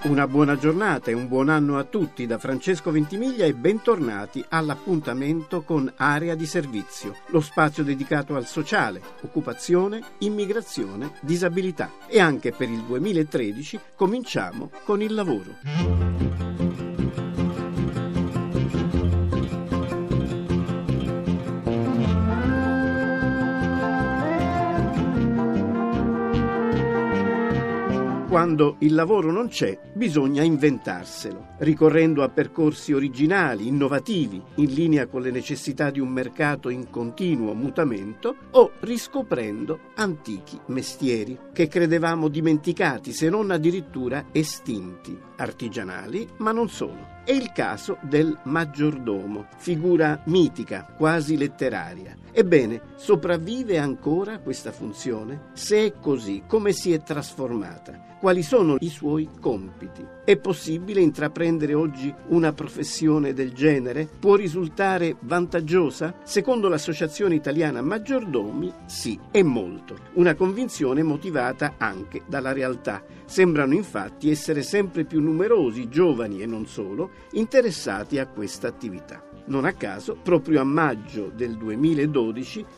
Una buona giornata e un buon anno a tutti da Francesco Ventimiglia e bentornati all'appuntamento con Area di Servizio, lo spazio dedicato al sociale, occupazione, immigrazione, disabilità. E anche per il 2013 cominciamo con il lavoro. Quando il lavoro non c'è, bisogna inventarselo, ricorrendo a percorsi originali, innovativi, in linea con le necessità di un mercato in continuo mutamento, o riscoprendo antichi mestieri che credevamo dimenticati, se non addirittura estinti, artigianali, ma non solo. È il caso del maggiordomo, figura mitica, quasi letteraria. Ebbene, sopravvive ancora questa funzione? Se è così, come si è trasformata? Quali sono i suoi compiti? È possibile intraprendere oggi una professione del genere? Può risultare vantaggiosa? Secondo l'Associazione Italiana Maggiordomi, sì, è molto. Una convinzione motivata anche dalla realtà. Sembrano infatti essere sempre più numerosi giovani e non solo interessati a questa attività. Non a caso, proprio a maggio del 2012,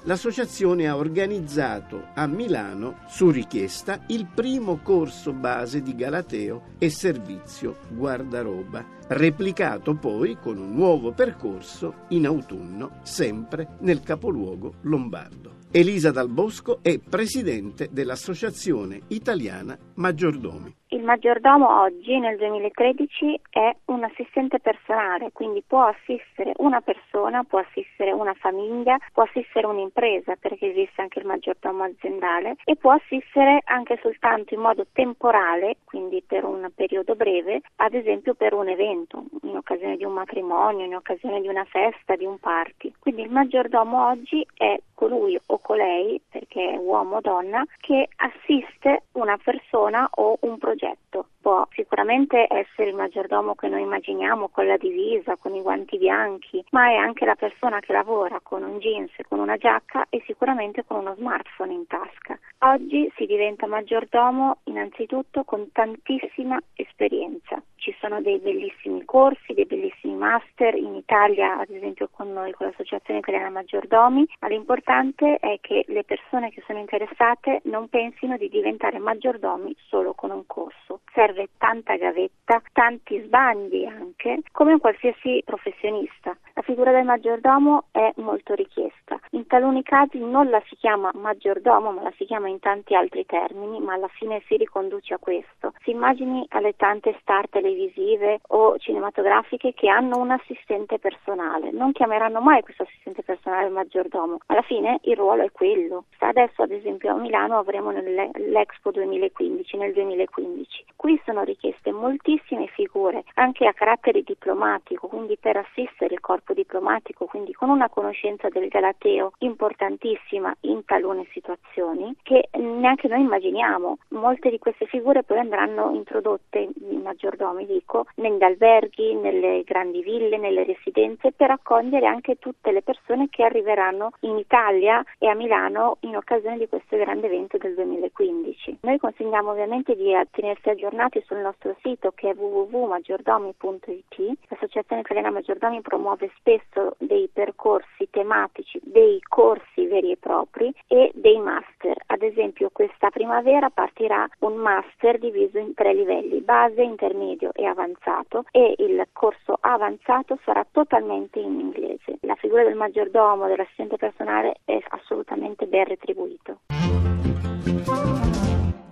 l'associazione ha organizzato a Milano, su richiesta, il primo corso base di Galateo e servizio guardaroba, replicato poi con un nuovo percorso in autunno, sempre nel capoluogo lombardo. Elisa Dal Bosco è presidente dell'Associazione Italiana Maggiordomi. Il maggiordomo oggi, nel 2013, è un assistente personale, quindi può assistere una persona, può assistere una famiglia, può assistere un'impresa, perché esiste anche il maggiordomo aziendale, e può assistere anche soltanto in modo temporale, quindi per un periodo breve, ad esempio per un evento, in occasione di un matrimonio, in occasione di una festa, di un party. Quindi il maggiordomo oggi è colui o colei, è uomo o donna, che assiste una persona o un progetto. Può sicuramente essere il maggiordomo che noi immaginiamo con la divisa, con i guanti bianchi, ma è anche la persona che lavora con un jeans, con una giacca e sicuramente con uno smartphone in tasca. Oggi si diventa maggiordomo innanzitutto con tantissima esperienza. Ci sono dei bellissimi corsi, dei bellissimi master in Italia, ad esempio con noi, con l'Associazione Italiana Maggiordomi, ma l'importante è che le persone che sono interessate non pensino di diventare maggiordomi solo con un corso. Serve tanta gavetta, tanti sbagli anche, come un qualsiasi professionista. Figura del maggiordomo è molto richiesta. In taluni casi non la si chiama maggiordomo, ma la si chiama in tanti altri termini, ma alla fine si riconduce a questo. Si immagini alle tante star televisive o cinematografiche che hanno un assistente personale. Non chiameranno mai questo assistente personale maggiordomo. Alla fine il ruolo è quello. Adesso, ad esempio, a Milano avremo l'Expo 2015, nel 2015. Qui sono richieste moltissime figure, anche a carattere diplomatico, quindi per assistere il corpo diplomatico, quindi con una conoscenza del Galateo importantissima in talune situazioni, che neanche noi immaginiamo. Molte di queste figure poi andranno introdotte in maggiordomi, dico, negli alberghi, nelle grandi ville, nelle residenze, per accogliere anche tutte le persone che arriveranno in Italia e a Milano in occasione di questo grande evento del 2015. Noi consigliamo ovviamente di tenersi aggiornati sul nostro sito che è www.maggiordomi.it. L'Associazione Italiana Maggiordomi promuove spesso dei percorsi tematici, dei corsi veri e propri e dei master. Ad esempio questa primavera partirà un master diviso in tre livelli, base, intermedio e avanzato e il corso avanzato sarà totalmente in inglese. La figura del maggiordomo, dell'assistente personale è assolutamente ben retribuito.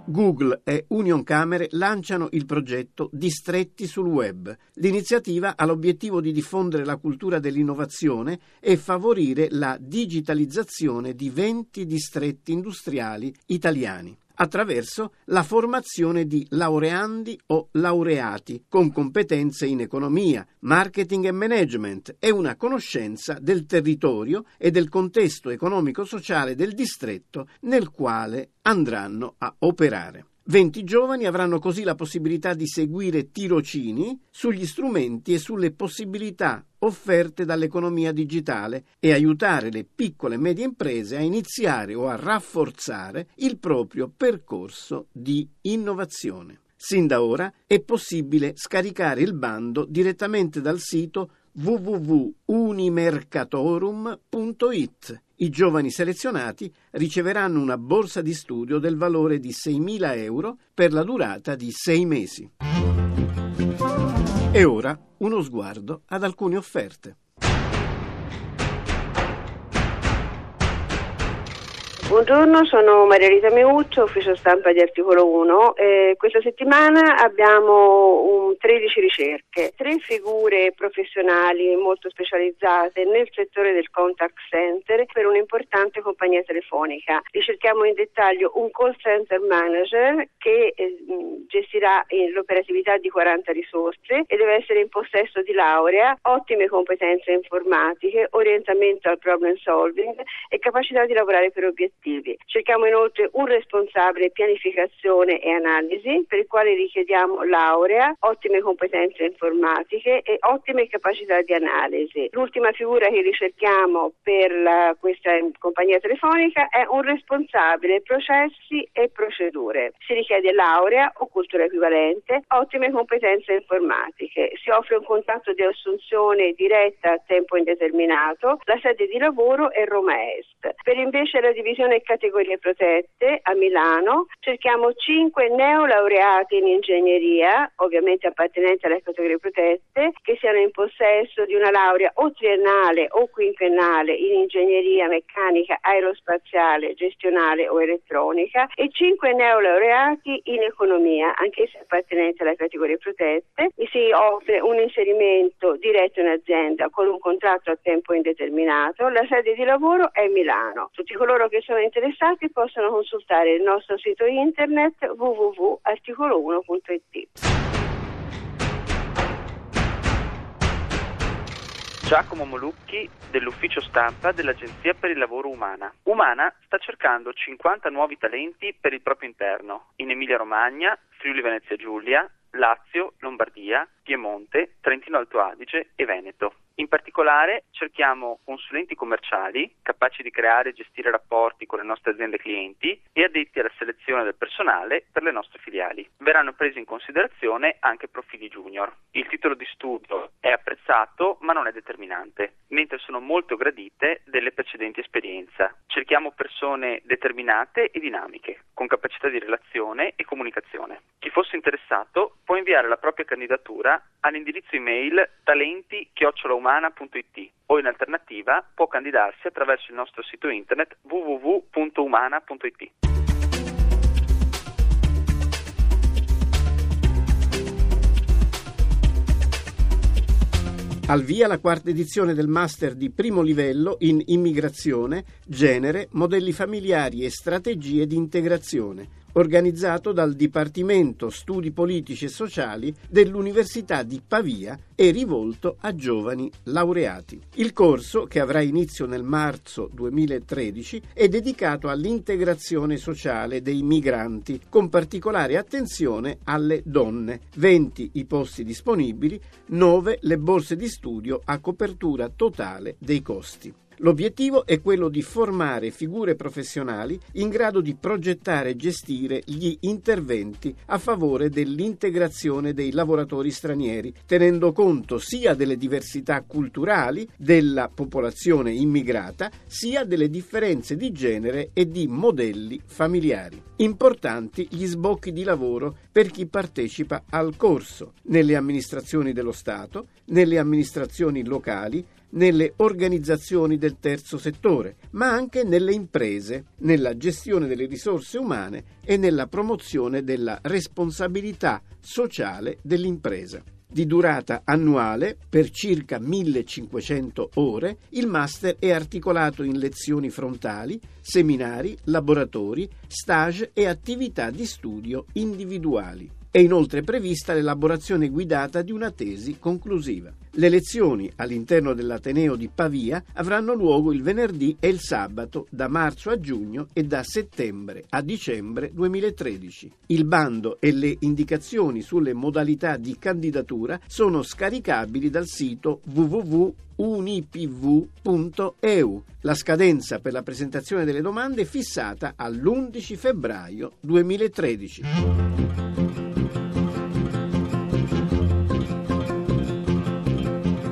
Google e Union Camere lanciano il progetto Distretti sul web. L'iniziativa ha l'obiettivo di diffondere la cultura dell'innovazione e favorire la digitalizzazione di 20 distretti industriali italiani. Attraverso la formazione di laureandi o laureati con competenze in economia, marketing e management e una conoscenza del territorio e del contesto economico-sociale del distretto nel quale andranno a operare. 20 giovani avranno così la possibilità di seguire tirocini sugli strumenti e sulle possibilità offerte dall'economia digitale e aiutare le piccole e medie imprese a iniziare o a rafforzare il proprio percorso di innovazione. Sin da ora è possibile scaricare il bando direttamente dal sito www.unimercatorum.it i giovani selezionati riceveranno una borsa di studio del valore di 6.000 euro per la durata di sei mesi. E ora uno sguardo ad alcune offerte. Buongiorno, sono Maria Rita Meuccio, ufficio stampa di Articolo 1. Eh, questa settimana abbiamo un, 13 ricerche, tre figure professionali molto specializzate nel settore del contact center per un'importante compagnia telefonica. Ricerchiamo in dettaglio un call center manager che eh, gestirà l'operatività di 40 risorse e deve essere in possesso di laurea, ottime competenze informatiche, orientamento al problem solving e capacità di lavorare per obiettivi obiettivi. Cerchiamo inoltre un responsabile pianificazione e analisi per il quale richiediamo laurea, ottime competenze informatiche e ottime capacità di analisi. L'ultima figura che ricerchiamo per la, questa compagnia telefonica è un responsabile processi e procedure. Si richiede laurea o cultura equivalente, ottime competenze informatiche. Si offre un contratto di assunzione diretta a tempo indeterminato. La sede di lavoro è Roma Est. Per invece la divisione Formazione e categorie protette a Milano. Cerchiamo cinque neolaureati in ingegneria, ovviamente appartenenti alle categorie protette, che siano in possesso di una laurea o triennale o quinquennale in ingegneria meccanica, aerospaziale, gestionale o elettronica e cinque neolaureati in economia, anche se appartenenti alle categorie protette. E si offre un inserimento diretto in azienda con un contratto a tempo indeterminato. La sede di lavoro è Milano. Tutti coloro che sono sono interessati possono consultare il nostro sito internet www.articolo1.it. Giacomo Molucchi dell'ufficio stampa dell'Agenzia per il Lavoro Umana. Umana sta cercando 50 nuovi talenti per il proprio interno in Emilia Romagna, Friuli Venezia Giulia, Lazio, Lombardia, Piemonte, Trentino Alto Adige e Veneto. In particolare cerchiamo consulenti commerciali capaci di creare e gestire rapporti con le nostre aziende clienti e addetti alla selezione del personale per le nostre filiali. Verranno presi in considerazione anche profili junior. Il titolo di studio è apprezzato ma non è determinante, mentre sono molto gradite delle precedenti esperienze. Cerchiamo persone determinate e dinamiche, con capacità di relazione e comunicazione. Chi fosse interessato può inviare la propria candidatura all'indirizzo email talenti-umana.it o in alternativa può candidarsi attraverso il nostro sito internet www.umana.it. Al via la quarta edizione del Master di primo livello in immigrazione, genere, modelli familiari e strategie di integrazione organizzato dal Dipartimento Studi Politici e Sociali dell'Università di Pavia e rivolto a giovani laureati. Il corso, che avrà inizio nel marzo 2013, è dedicato all'integrazione sociale dei migranti, con particolare attenzione alle donne. 20 i posti disponibili, 9 le borse di studio a copertura totale dei costi. L'obiettivo è quello di formare figure professionali in grado di progettare e gestire gli interventi a favore dell'integrazione dei lavoratori stranieri, tenendo conto sia delle diversità culturali della popolazione immigrata, sia delle differenze di genere e di modelli familiari. Importanti gli sbocchi di lavoro per chi partecipa al corso nelle amministrazioni dello Stato, nelle amministrazioni locali, nelle organizzazioni del terzo settore, ma anche nelle imprese, nella gestione delle risorse umane e nella promozione della responsabilità sociale dell'impresa. Di durata annuale, per circa 1500 ore, il master è articolato in lezioni frontali, seminari, laboratori, stage e attività di studio individuali. È inoltre prevista l'elaborazione guidata di una tesi conclusiva. Le lezioni all'interno dell'Ateneo di Pavia avranno luogo il venerdì e il sabato da marzo a giugno e da settembre a dicembre 2013. Il bando e le indicazioni sulle modalità di candidatura sono scaricabili dal sito www.unipv.eu. La scadenza per la presentazione delle domande è fissata all'11 febbraio 2013.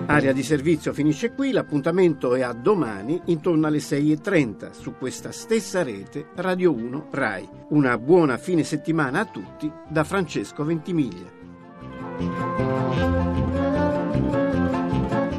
Area di servizio finisce qui, l'appuntamento è a domani intorno alle 6.30 su questa stessa rete Radio 1 RAI. Una buona fine settimana a tutti da Francesco Ventimiglia.